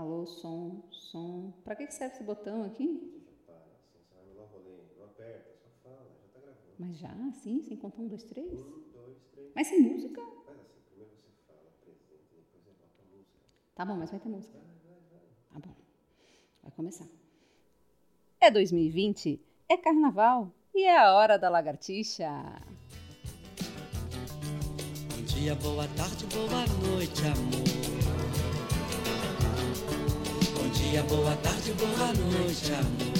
Alô, som, som. Pra que serve esse botão aqui? Para, assim, você vai rolê, não aperta, só fala, já tá gravando. Mas já, assim, sem contar um, dois, três? Um, dois, três. Mas sem música? Faz assim, primeiro você fala, apresenta, depois você bota a música. Tá bom, mas vai ter música. Tá bom. Vai começar. É 2020, é carnaval e é a hora da lagartixa. Bom dia, boa tarde, boa noite, amor. Dia, boa tarde, boa noite, amor.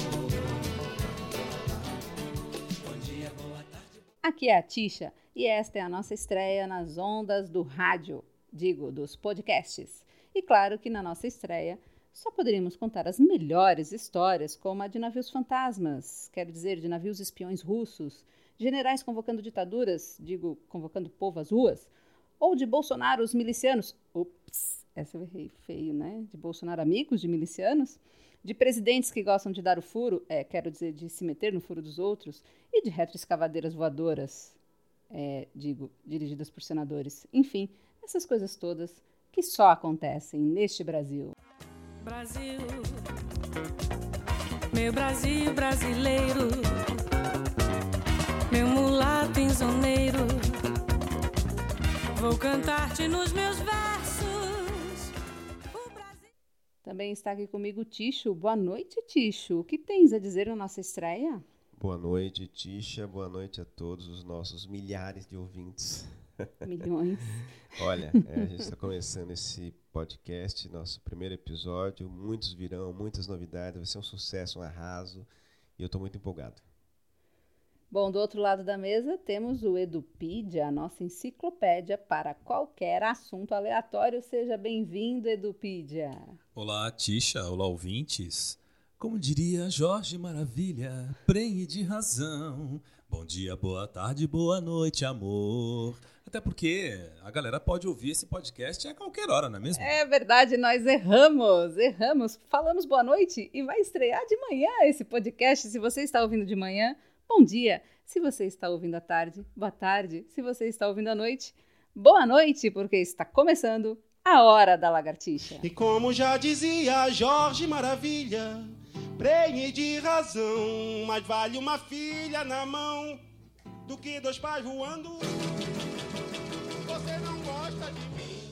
Bom dia, boa tarde. Aqui é a Tisha e esta é a nossa estreia nas ondas do rádio, digo, dos podcasts. E claro que na nossa estreia só poderíamos contar as melhores histórias, como a de navios fantasmas, quero dizer, de navios espiões russos, generais convocando ditaduras, digo, convocando povo às ruas, ou de Bolsonaro os milicianos. Ups, essa eu errei feio, né? De Bolsonaro amigos de milicianos, de presidentes que gostam de dar o furo, é, quero dizer, de se meter no furo dos outros, e de retroescavaderas voadoras, é, digo, dirigidas por senadores. Enfim, essas coisas todas que só acontecem neste Brasil. Brasil, meu Brasil brasileiro, meu mulato insoneiro, vou cantar-te nos meus versos. Também está aqui comigo o Ticho. Boa noite, Ticho. O que tens a dizer na nossa estreia? Boa noite, Tisha. Boa noite a todos os nossos milhares de ouvintes. Milhões. Olha, é, a gente está começando esse podcast, nosso primeiro episódio. Muitos virão, muitas novidades. Vai ser um sucesso, um arraso. E eu estou muito empolgado. Bom, do outro lado da mesa temos o Edupedia, a nossa enciclopédia para qualquer assunto aleatório. Seja bem-vindo, Edupedia. Olá, Tisha, olá, ouvintes. Como diria Jorge Maravilha, prenhe de razão. Bom dia, boa tarde, boa noite, amor. Até porque a galera pode ouvir esse podcast a qualquer hora, não é mesmo? É verdade, nós erramos, erramos. Falamos boa noite e vai estrear de manhã esse podcast. Se você está ouvindo de manhã, bom dia. Se você está ouvindo à tarde, boa tarde. Se você está ouvindo à noite, boa noite, porque está começando a Hora da Lagartixa. E como já dizia Jorge Maravilha, prenhe de razão, mais vale uma filha na mão do que dois pais voando. Você não gosta de mim.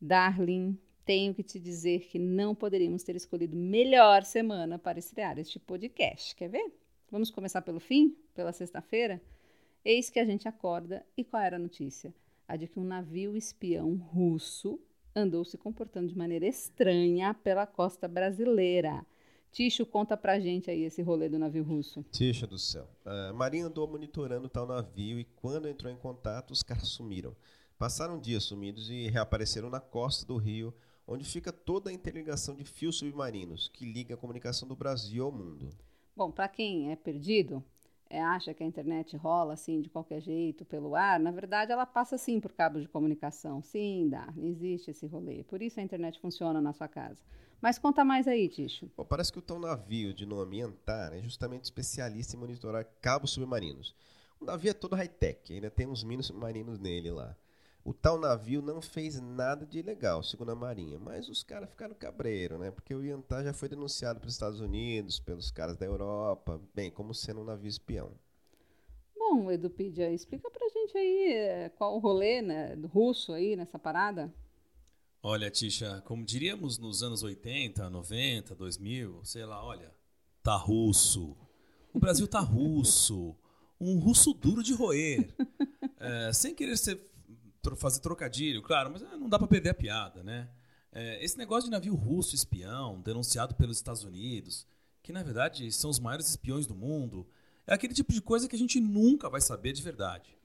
Darling, tenho que te dizer que não poderíamos ter escolhido melhor semana para estrear este podcast. Quer ver? Vamos começar pelo fim, pela sexta-feira? Eis que a gente acorda e qual era a notícia? A de que um navio espião russo andou se comportando de maneira estranha pela costa brasileira. Ticho, conta pra gente aí esse rolê do navio russo. Tisha do céu. A Marinha andou monitorando tal navio e quando entrou em contato, os caras sumiram. Passaram dias sumidos e reapareceram na costa do rio, onde fica toda a interligação de fios submarinos que liga a comunicação do Brasil ao mundo. Bom, para quem é perdido, é, acha que a internet rola assim de qualquer jeito pelo ar, na verdade ela passa sim por cabo de comunicação. Sim, dá, existe esse rolê. Por isso a internet funciona na sua casa. Mas conta mais aí, Ticho. Bom, parece que o tal navio de nome Antar é justamente especialista em monitorar cabos submarinos. O navio é todo high-tech, ainda tem uns minos submarinos nele lá. O tal navio não fez nada de ilegal, segundo a Marinha, mas os caras ficaram cabreiro, né? Porque o Yantar já foi denunciado pelos Estados Unidos, pelos caras da Europa, bem, como sendo um navio espião. Bom, Edupedia, explica pra gente aí é, qual o rolê né, do russo aí nessa parada. Olha, Tisha, como diríamos nos anos 80, 90, 2000, sei lá, olha, tá russo. O Brasil tá russo. Um russo duro de roer. É, sem querer ser, fazer trocadilho, claro, mas é, não dá pra perder a piada, né? É, esse negócio de navio russo espião, denunciado pelos Estados Unidos, que na verdade são os maiores espiões do mundo, é aquele tipo de coisa que a gente nunca vai saber de verdade.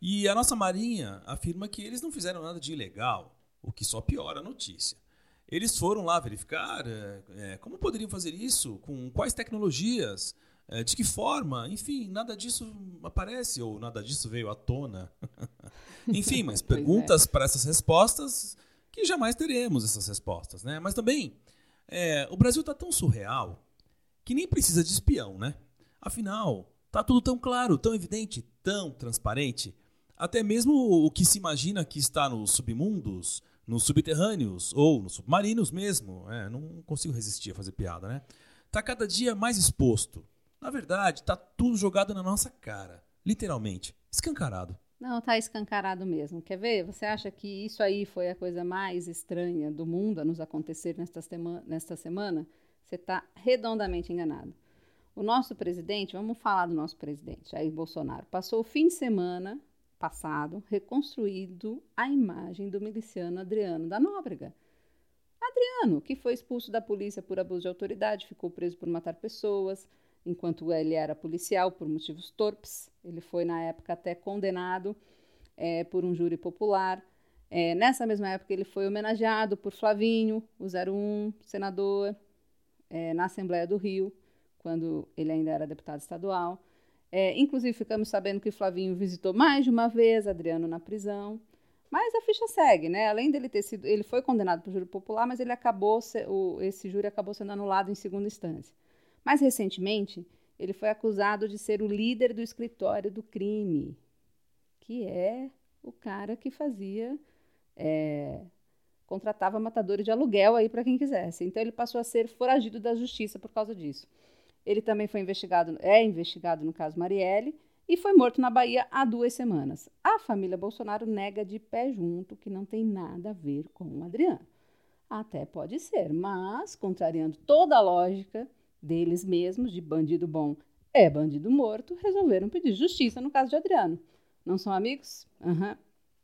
E a nossa Marinha afirma que eles não fizeram nada de ilegal, o que só piora a notícia. Eles foram lá verificar é, é, como poderiam fazer isso, com quais tecnologias, de que forma, enfim, nada disso aparece ou nada disso veio à tona. enfim, mas é. perguntas para essas respostas que jamais teremos essas respostas, né? Mas também é, o Brasil está tão surreal que nem precisa de espião, né? Afinal, tá tudo tão claro, tão evidente, tão transparente. Até mesmo o que se imagina que está nos submundos, nos subterrâneos ou nos submarinos mesmo. É, não consigo resistir a fazer piada, né? Tá cada dia mais exposto. Na verdade, tá tudo jogado na nossa cara. Literalmente. Escancarado. Não, tá escancarado mesmo. Quer ver? Você acha que isso aí foi a coisa mais estranha do mundo a nos acontecer nesta, sema nesta semana? Você está redondamente enganado. O nosso presidente, vamos falar do nosso presidente, Jair Bolsonaro, passou o fim de semana passado reconstruído a imagem do miliciano Adriano da Nóbrega. Adriano, que foi expulso da polícia por abuso de autoridade, ficou preso por matar pessoas, enquanto ele era policial por motivos torpes. Ele foi, na época, até condenado é, por um júri popular. É, nessa mesma época, ele foi homenageado por Flavinho, o 01, senador, é, na Assembleia do Rio, quando ele ainda era deputado estadual. É, inclusive, ficamos sabendo que Flavinho visitou mais de uma vez Adriano na prisão. Mas a ficha segue, né? Além dele ter sido. Ele foi condenado por júri popular, mas ele acabou. O, esse júri acabou sendo anulado em segunda instância. Mais recentemente, ele foi acusado de ser o líder do escritório do crime, que é o cara que fazia. É, contratava matadores de aluguel aí para quem quisesse. Então ele passou a ser foragido da justiça por causa disso. Ele também foi investigado, é investigado no caso Marielle, e foi morto na Bahia há duas semanas. A família Bolsonaro nega de pé junto que não tem nada a ver com o Adriano. Até pode ser, mas, contrariando toda a lógica deles mesmos, de bandido bom é bandido morto, resolveram pedir justiça no caso de Adriano. Não são amigos? Aham. Uhum.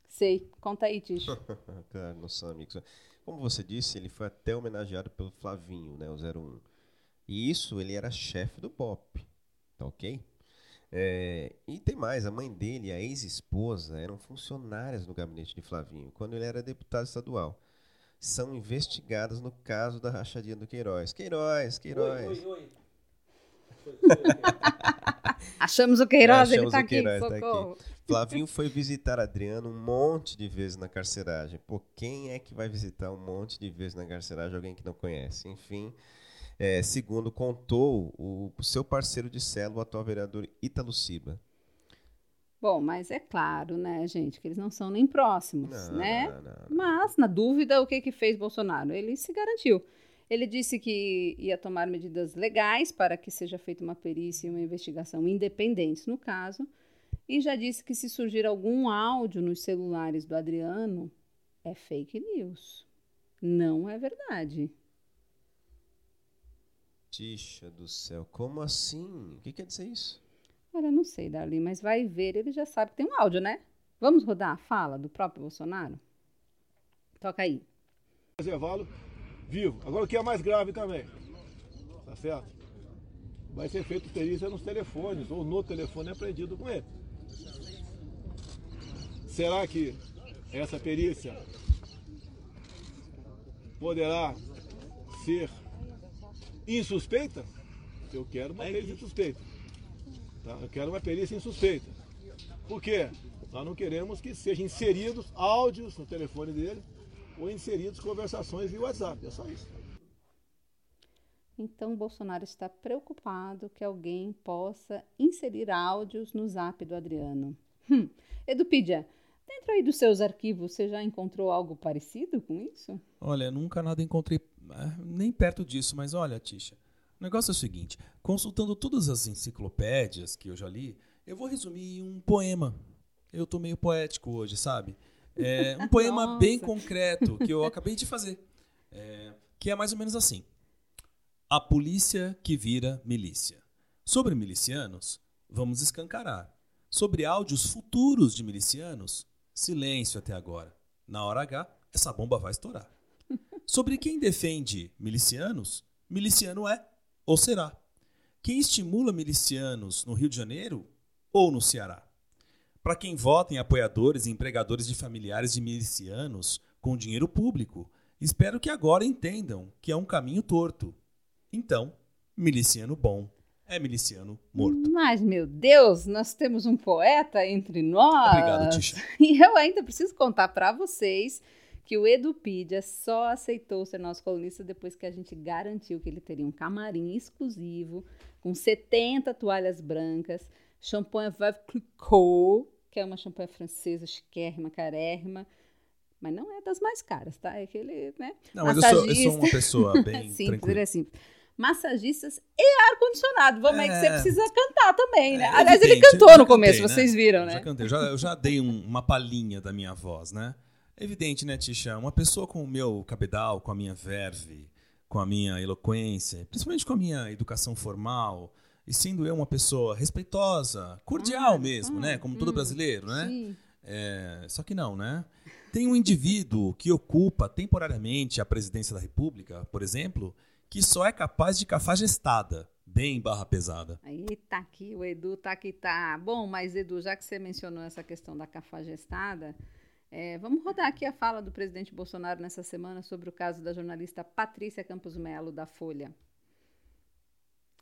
Sei. Conta aí, Ticho. Cara, não são amigos. Como você disse, ele foi até homenageado pelo Flavinho, né, o 01. E isso, ele era chefe do BOP. Tá ok? É, e tem mais, a mãe dele a ex-esposa eram funcionárias no gabinete de Flavinho, quando ele era deputado estadual. São investigadas no caso da rachadinha do Queiroz. Queiroz, Queiroz. Oi, oi, oi. Achamos o Queiroz, Achamos ele tá o aqui, Queiroz, tá aqui. Flavinho foi visitar Adriano um monte de vezes na carceragem. Pô, quem é que vai visitar um monte de vezes na carceragem alguém que não conhece? Enfim, é, segundo contou o, o seu parceiro de célula, o atual vereador Ítalo Ciba. Bom, mas é claro, né, gente, que eles não são nem próximos, Não, né? não, não. Mas, na dúvida, o que que fez Bolsonaro? Ele se garantiu. Ele disse que ia tomar medidas legais para que seja feita uma perícia e uma investigação independentes no caso, e já disse que se surgir algum áudio nos celulares do Adriano, é fake news. Não é verdade. Tixa do céu, como assim? O que quer dizer isso? Olha, não sei, Darlene, mas vai ver, ele já sabe que tem um áudio, né? Vamos rodar a fala do próprio Bolsonaro? Toca aí. preservá-lo vivo. Agora o que é mais grave também, tá certo? Vai ser feito perícia nos telefones ou no telefone apreendido com ele. Será que essa perícia poderá ser insuspeita? Eu quero uma perícia insuspeita. Tá? Eu quero uma perícia insuspeita. Por quê? Nós não queremos que sejam inseridos áudios no telefone dele ou inseridos conversações via WhatsApp. É só isso. Então, Bolsonaro está preocupado que alguém possa inserir áudios no zap do Adriano. Hum. Edupidia, dentro aí dos seus arquivos, você já encontrou algo parecido com isso? Olha, nunca nada encontrei é, nem perto disso, mas olha, Tisha, o negócio é o seguinte: consultando todas as enciclopédias que eu já li, eu vou resumir em um poema. Eu tô meio poético hoje, sabe? É um poema Nossa. bem concreto que eu acabei de fazer. É, que é mais ou menos assim: A polícia que vira milícia. Sobre milicianos, vamos escancarar. Sobre áudios futuros de milicianos, silêncio até agora. Na hora H, essa bomba vai estourar. Sobre quem defende milicianos, miliciano é ou será. Quem estimula milicianos no Rio de Janeiro ou no Ceará. Para quem vota em apoiadores e empregadores de familiares de milicianos com dinheiro público, espero que agora entendam que é um caminho torto. Então, miliciano bom é miliciano morto. Mas, meu Deus, nós temos um poeta entre nós. Obrigado, Tisha. E eu ainda preciso contar para vocês que o Edupedia só aceitou ser nosso colunista depois que a gente garantiu que ele teria um camarim exclusivo com 70 toalhas brancas, champanhe Veuve Clicquot que é uma champanhe francesa chiquérrima, carérrima, mas não é das mais caras, tá? É aquele, né? Não, mas eu sou, eu sou uma pessoa bem simples, ele tranquila. é simples. Massagistas e ar-condicionado. Vamos aí que você É. precisa cantar também, né? É Aliás, ele evidente, cantou eu já no começo, cantei, né? vocês viram, Eu Já né? cantei, eu já, eu já dei um- uma palhinha da minha voz, né? É evidente, né, Tisha? Uma pessoa com o meu cabedal, com a minha verve, com a minha eloquência, principalmente com a minha educação formal, e sendo eu uma pessoa respeitosa, cordial Ah, mesmo, ah, né? Como todo hum, brasileiro, né? Sim. É, só que não, né? Tem um indivíduo que ocupa temporariamente a presidência da República, por exemplo, que só é capaz de cafajestada, bem barra pesada. Aí tá aqui, o Edu tá aqui, tá. Bom, mas Edu, já que você mencionou essa questão da cafajestada, é, vamos rodar aqui a fala do presidente Bolsonaro nessa semana sobre o caso da jornalista Patrícia Campos Melo, da Folha.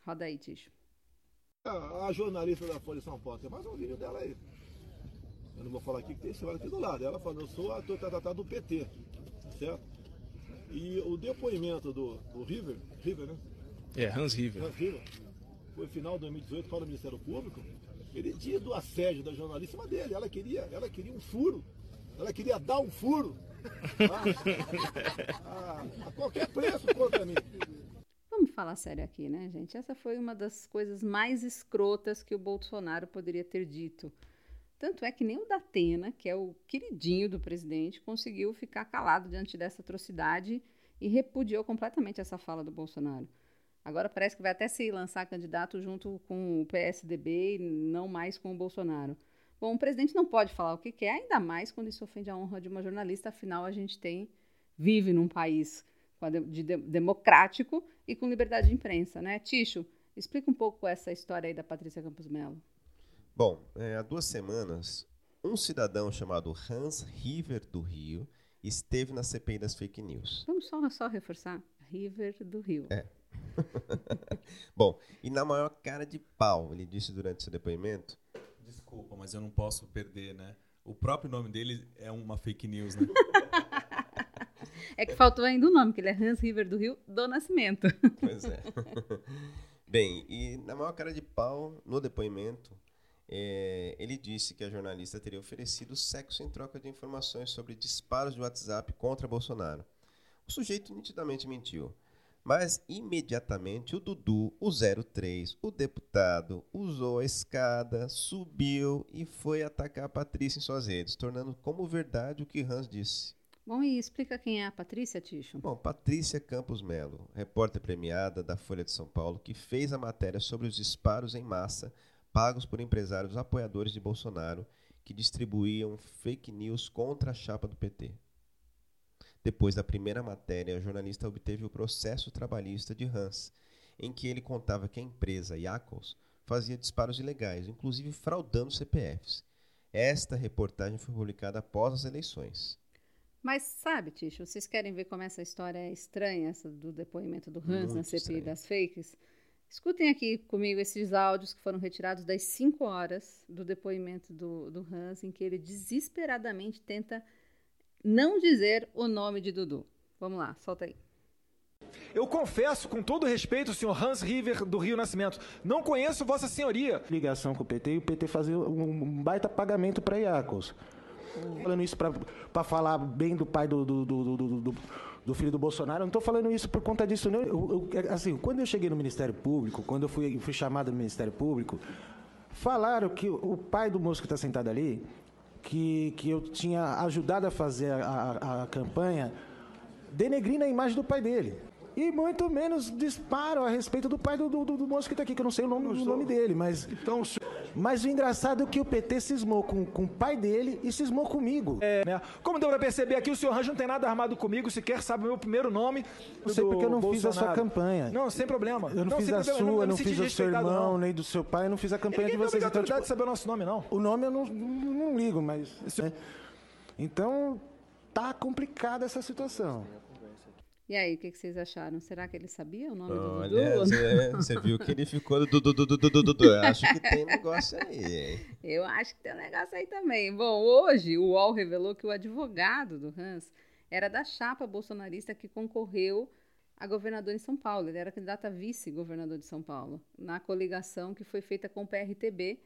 Roda aí, Ticho. A, a jornalista da Folha de São Paulo, tem mais um vídeo dela aí. Eu não vou falar aqui que tem senhora aqui do lado. Ela falou, eu sou a tatatatá do PT, certo? E o depoimento do, do River, River, né? É, Hans River. Hans River, foi final de 2018 para o Ministério Público. Ele tinha do assédio da jornalista dele. Ela queria, ela queria um furo. Ela queria dar um furo. a, a qualquer preço contra mim. Vamos falar sério aqui, né, gente? Essa foi uma das coisas mais escrotas que o Bolsonaro poderia ter dito. Tanto é que nem o Datena, que é o queridinho do presidente, conseguiu ficar calado diante dessa atrocidade e repudiou completamente essa fala do Bolsonaro. Agora parece que vai até se lançar candidato junto com o PSDB e não mais com o Bolsonaro. Bom, o presidente não pode falar o que quer, ainda mais quando isso ofende a honra de uma jornalista, afinal a gente tem vive num país de- de- democrático e com liberdade de imprensa, né? Ticho, explica um pouco essa história aí da Patrícia Campos Melo. Bom, é, há duas semanas, um cidadão chamado Hans River do Rio esteve na CPI das fake news. Vamos só, só reforçar. River do Rio. É. Bom, e na maior cara de pau, ele disse durante seu depoimento, Desculpa, mas eu não posso perder, né? O próprio nome dele é uma fake news, né? É que faltou ainda o nome, que ele é Hans River do Rio do Nascimento. Pois é. Bem, e na maior cara de pau, no depoimento, é, ele disse que a jornalista teria oferecido sexo em troca de informações sobre disparos de WhatsApp contra Bolsonaro. O sujeito nitidamente mentiu. Mas imediatamente o Dudu, o 03, o deputado, usou a escada, subiu e foi atacar a Patrícia em suas redes, tornando como verdade o que Hans disse. Bom, e explica quem é a Patrícia, Ticho. Bom, Patrícia Campos Melo, repórter premiada da Folha de São Paulo, que fez a matéria sobre os disparos em massa pagos por empresários apoiadores de Bolsonaro que distribuíam fake news contra a chapa do PT. Depois da primeira matéria, a jornalista obteve o processo trabalhista de Hans, em que ele contava que a empresa Yakos fazia disparos ilegais, inclusive fraudando CPFs. Esta reportagem foi publicada após as eleições. Mas sabe, Ticho, vocês querem ver como essa história é estranha, essa do depoimento do Hans Muito na CPI das fakes? Escutem aqui comigo esses áudios que foram retirados das 5 horas do depoimento do, do Hans, em que ele desesperadamente tenta não dizer o nome de Dudu. Vamos lá, solta aí. Eu confesso, com todo respeito, senhor Hans River do Rio Nascimento, não conheço Vossa Senhoria. ligação com o PT e o PT fazia um baita pagamento para Iacos. Falando isso para falar bem do pai do, do, do, do, do- do- do filho do Bolsonaro, eu não estou falando isso por conta disso, não. Eu- eu- assim, quando eu cheguei no Ministério Público, quando eu fui, fui chamado no Ministério Público, falaram que o pai do moço que está sentado ali, que, que eu tinha ajudado a fazer a, a- a campanha, denegrindo a imagem do pai dele. E muito menos disparo a respeito do pai do, do, do moço que está aqui, que eu não sei o nome, o nome dele, mas. Então, se- Mas o engraçado é que o PT cismou com, com o pai dele e cismou comigo. É, né? Como deu pra perceber aqui, o senhor Hans não tem nada armado comigo, sequer sabe o meu primeiro nome. Não sei porque eu não fiz a sua Bolsonaro. campanha. Não, sem problema. Eu não, fiz sem a problema, sua, não fiz do seu irmão, não. nem do seu pai, eu não fiz a campanha Ninguém de tem vocês. Então, obrigatoriedade tipo, de saber o nosso nome, não. o nome eu não, não ligo, mas. né? Então, tá complicada essa situação. E aí, o que, que vocês acharam? Será que ele sabia o nome do Olha, Dudu? você, você viu que ele ficou do du, du, du, du, du, du, du. Acho que tem negócio aí, hein? Eu acho que tem um negócio aí também. Bom, hoje o UOL revelou que o advogado do Hans era da chapa bolsonarista que concorreu a governador em São Paulo. Ele era candidato a vice-governador de São Paulo, na coligação que foi feita com o PRTB,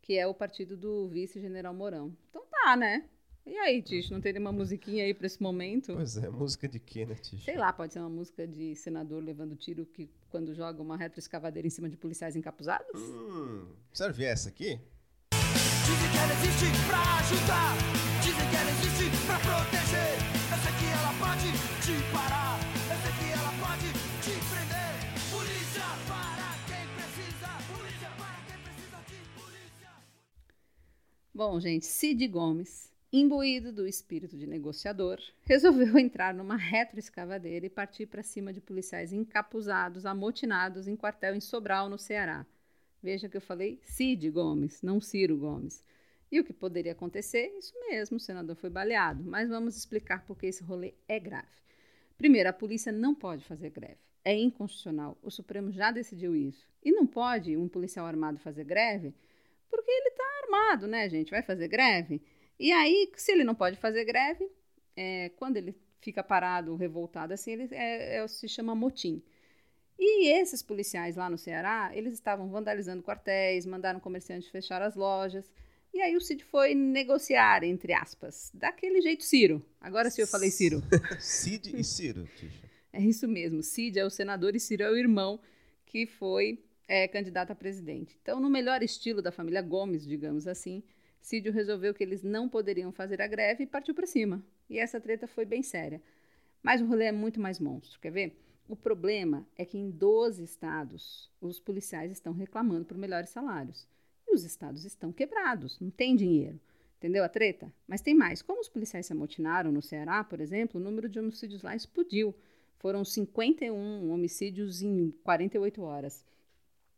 que é o partido do vice-general Mourão. Então tá, né? E aí, Ticho, não teria uma musiquinha aí pra esse momento? Pois é, música de quê, né, Tisha? Sei lá, pode ser uma música de senador levando tiro que quando joga uma retroescavadeira em cima de policiais encapuzados? Hum, serve essa aqui? Dizem que ela existe pra ajudar. Dizem que ela existe pra proteger. Eu sei que ela pode te parar. Eu sei que ela pode te prender. Polícia para quem precisa. Polícia para quem precisa de polícia. Bom, gente, Cid Gomes, imbuído do espírito de negociador, resolveu entrar numa retroescavadeira e partir para cima de policiais encapuzados, amotinados em quartel em Sobral, no Ceará. Veja que eu falei Cid Gomes, não Ciro Gomes. E o que poderia acontecer? Isso mesmo, o senador foi baleado. Mas vamos explicar por que esse rolê é grave. Primeiro, a polícia não pode fazer greve. É inconstitucional. O Supremo já decidiu isso. E não pode um policial armado fazer greve porque ele está armado, né, gente? Vai fazer greve. E aí, se ele não pode fazer greve, é, quando ele fica parado, revoltado, assim, ele é, é- se chama motim. E esses policiais lá no Ceará, eles estavam vandalizando quartéis, mandaram comerciantes fechar as lojas. E aí o Cid foi negociar, entre aspas, daquele jeito Ciro. Agora sim eu falei Ciro. Cid e Ciro, Tisha. É isso mesmo. Cid é o senador e Ciro é o irmão que foi é, candidato a presidente. Então, no melhor estilo da família Gomes, digamos assim, Cídio resolveu que eles não poderiam fazer a greve e partiu para cima. E essa treta foi bem séria. Mas o rolê é muito mais monstro, quer ver? O problema é que em 12 estados os policiais estão reclamando por melhores salários. E os estados estão quebrados, não tem dinheiro. Entendeu a treta? Mas tem mais. Como os policiais se amotinaram no Ceará, por exemplo, o número de homicídios lá explodiu. Foram 51 homicídios em 48 horas.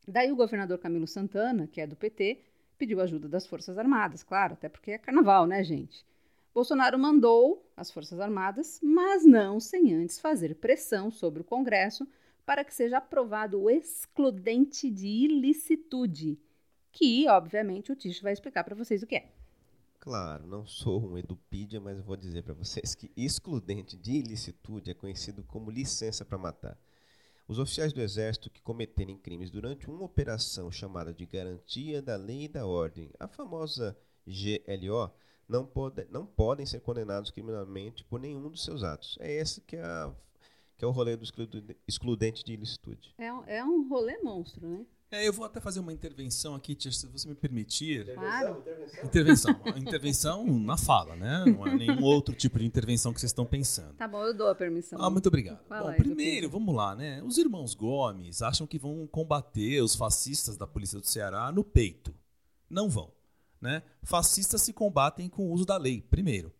Daí o governador Camilo Santana, que é do PT, pediu ajuda das Forças Armadas, claro, até porque é carnaval, né, gente? Bolsonaro mandou as Forças Armadas, mas não sem antes fazer pressão sobre o Congresso para que seja aprovado o excludente de ilicitude, que, obviamente, o Ticho vai explicar para vocês o que é. Claro, não sou um edupídia, mas vou dizer para vocês que excludente de ilicitude é conhecido como licença para matar. Os oficiais do Exército que cometerem crimes durante uma operação chamada de Garantia da Lei e da Ordem, a famosa GLO, não, pode, não podem ser condenados criminalmente por nenhum dos seus atos. É esse que é, a- que é o rolê do exclude- excludente de ilicitude. É, é um rolê monstro, né? É, eu vou até fazer uma intervenção aqui, tia, se você me permitir. Claro. Intervenção. Uma intervenção na fala, né? Não é nenhum outro tipo de intervenção que vocês estão pensando. Tá bom, eu dou a permissão. Ah, muito obrigado. Vai Bom, primeiro, vamos lá, né? Os irmãos Gomes acham que vão combater os fascistas da polícia do Ceará no peito. Não vão, né? Fascistas se combatem com o uso da lei, primeiro.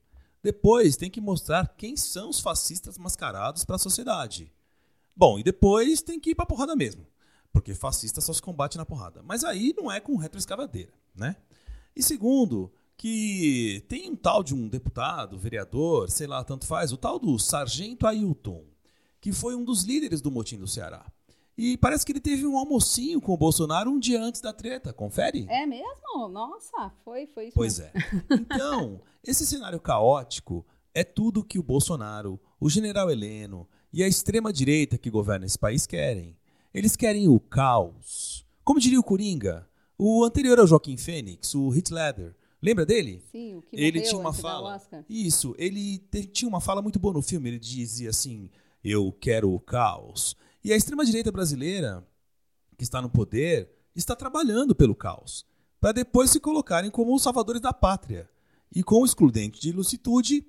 Depois, tem que mostrar quem são os fascistas mascarados para a sociedade. Bom, e depois tem que ir pra porrada mesmo. Porque fascista só se combate na porrada. Mas aí não é com retroescavadeira, né? E segundo, que tem um tal de um deputado, vereador, sei lá, tanto faz, o tal do Sargento Ailton, que foi um dos líderes do motim do Ceará. E parece que ele teve um almocinho com o Bolsonaro um dia antes da treta, confere? É mesmo? Nossa, foi, foi isso Pois mesmo. é. Então, esse cenário caótico é tudo que o Bolsonaro, o general Heleno e a extrema-direita que governa esse país querem. Eles querem o caos. Como diria o Coringa, o anterior ao Joaquim Fênix, o Ledger. Lembra dele? Sim, o que ele tinha uma fala. Isso, ele te- tinha uma fala muito boa no filme. Ele dizia assim: Eu quero o caos. E a extrema-direita brasileira, que está no poder, está trabalhando pelo caos, para depois se colocarem como os salvadores da pátria e com o excludente de ilicitude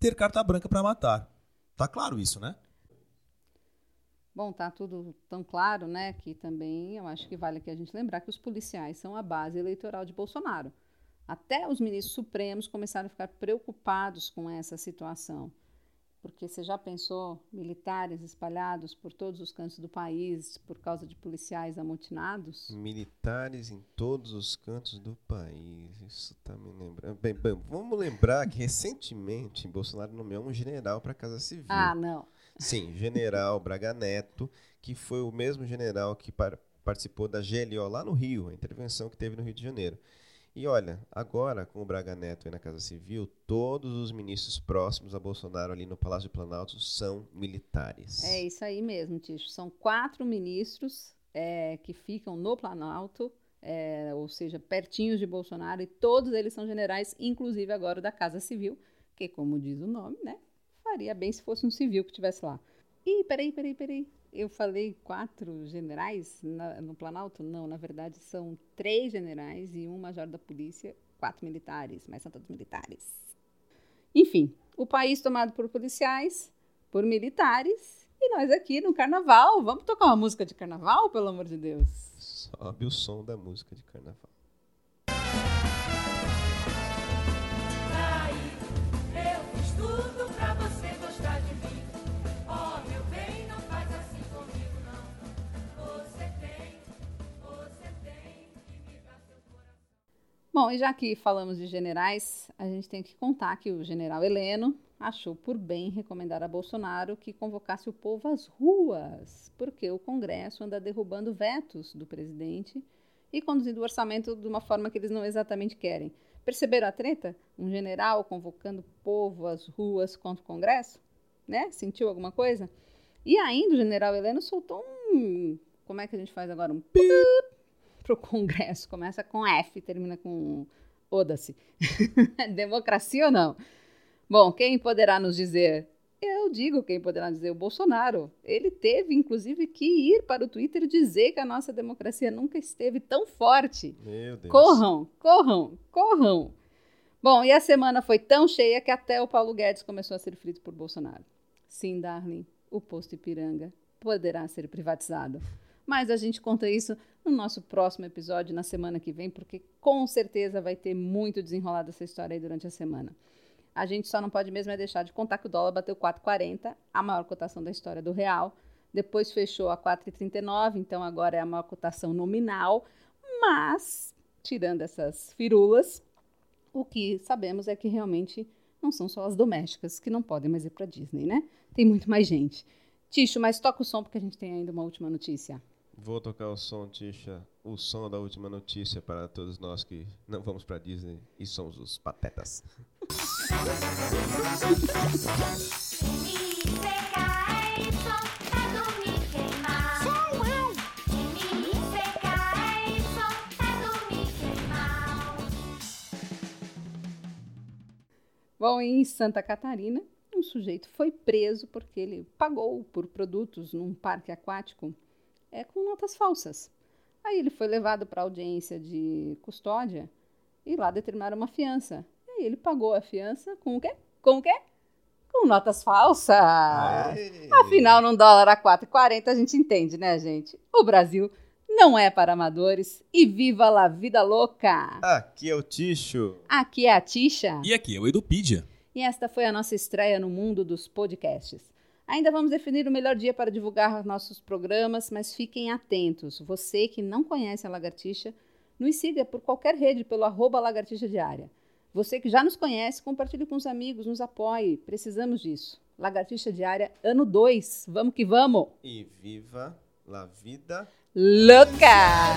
ter carta branca para matar. Tá claro isso, né? Bom, tá tudo tão claro, né, que também eu acho que vale aqui a gente lembrar que os policiais são a base eleitoral de Bolsonaro. Até os ministros supremos começaram a ficar preocupados com essa situação. Porque você já pensou militares espalhados por todos os cantos do país por causa de policiais amotinados? Militares em todos os cantos do país. Isso tá me lembrando. Bem, bem, vamos lembrar que recentemente Bolsonaro nomeou um general para a Casa Civil. Ah, não. Sim, general Braga Neto, que foi o mesmo general que par- participou da GLO lá no Rio, a intervenção que teve no Rio de Janeiro. E olha, agora com o Braga Neto aí na Casa Civil, todos os ministros próximos a Bolsonaro ali no Palácio do Planalto são militares. É isso aí mesmo, Ticho. São quatro ministros é, que ficam no Planalto, é, ou seja, pertinhos de Bolsonaro, e todos eles são generais, inclusive agora da Casa Civil, que, como diz o nome, né, faria bem se fosse um civil que estivesse lá. Ih, peraí, peraí, peraí. Eu falei quatro generais na- no Planalto? Não, na verdade são três generais e um major da polícia, quatro militares, mas são todos militares. Enfim, o país tomado por policiais, por militares, e nós aqui no carnaval. Vamos tocar uma música de carnaval, pelo amor de Deus? Sobe o som da música de carnaval. Bom, e já que falamos de generais, a gente tem que contar que o general Heleno achou por bem recomendar a Bolsonaro que convocasse o povo às ruas, porque o Congresso anda derrubando vetos do presidente e conduzindo o orçamento de uma forma que eles não exatamente querem. Perceberam a treta? Um general convocando o povo às ruas contra o Congresso? Né? Sentiu alguma coisa? E ainda o general Heleno soltou um. Como é que a gente faz agora? Um pip pro Congresso. Começa com F, termina com Oda-se. Democracia ou não? Bom, quem poderá nos dizer? Eu digo quem poderá dizer, o Bolsonaro. Ele teve, inclusive, que ir para o Twitter dizer que a nossa democracia nunca esteve tão forte. Meu Deus. Corram, corram, corram. Bom, e a semana foi tão cheia que até o Paulo Guedes começou a ser frito por Bolsonaro. Sim, Darling, o posto Ipiranga poderá ser privatizado. Mas a gente conta isso no nosso próximo episódio, na semana que vem, porque com certeza vai ter muito desenrolado essa história aí durante a semana. A gente só não pode mesmo é deixar de contar que o dólar bateu 4,40, a maior cotação da história do real. Depois fechou a 4,39, então agora é a maior cotação nominal. Mas, tirando essas firulas, o que sabemos é que realmente não são só as domésticas que não podem mais ir para Disney, né? Tem muito mais gente. Ticho, mas toca o som porque a gente tem ainda uma última notícia. Vou tocar o som, Tisha, o som da última notícia para todos nós que não vamos pra Disney e somos os patetas. Bom, em Santa Catarina, um sujeito foi preso porque ele pagou por produtos num parque aquático é, com notas falsas. Aí ele foi levado para audiência de custódia e lá determinaram uma fiança. E aí ele pagou a fiança com o quê? Com o quê? Com notas falsas. Aê! Afinal, num dólar a 4,40 a gente entende, né, gente? O Brasil não é para amadores e viva la vida louca! Aqui é o Ticho. Aqui é a Tisha. E aqui é o Edupedia. E esta foi a nossa estreia no mundo dos podcasts. Ainda vamos definir o melhor dia para divulgar nossos programas, mas fiquem atentos. Você que não conhece a Lagartixa, nos siga por qualquer rede pelo arroba Lagartixa Diária. Você que já nos conhece, compartilhe com os amigos, nos apoie. Precisamos disso. Lagartixa Diária, ano 2. Vamos que vamos! E viva la vida. Louca!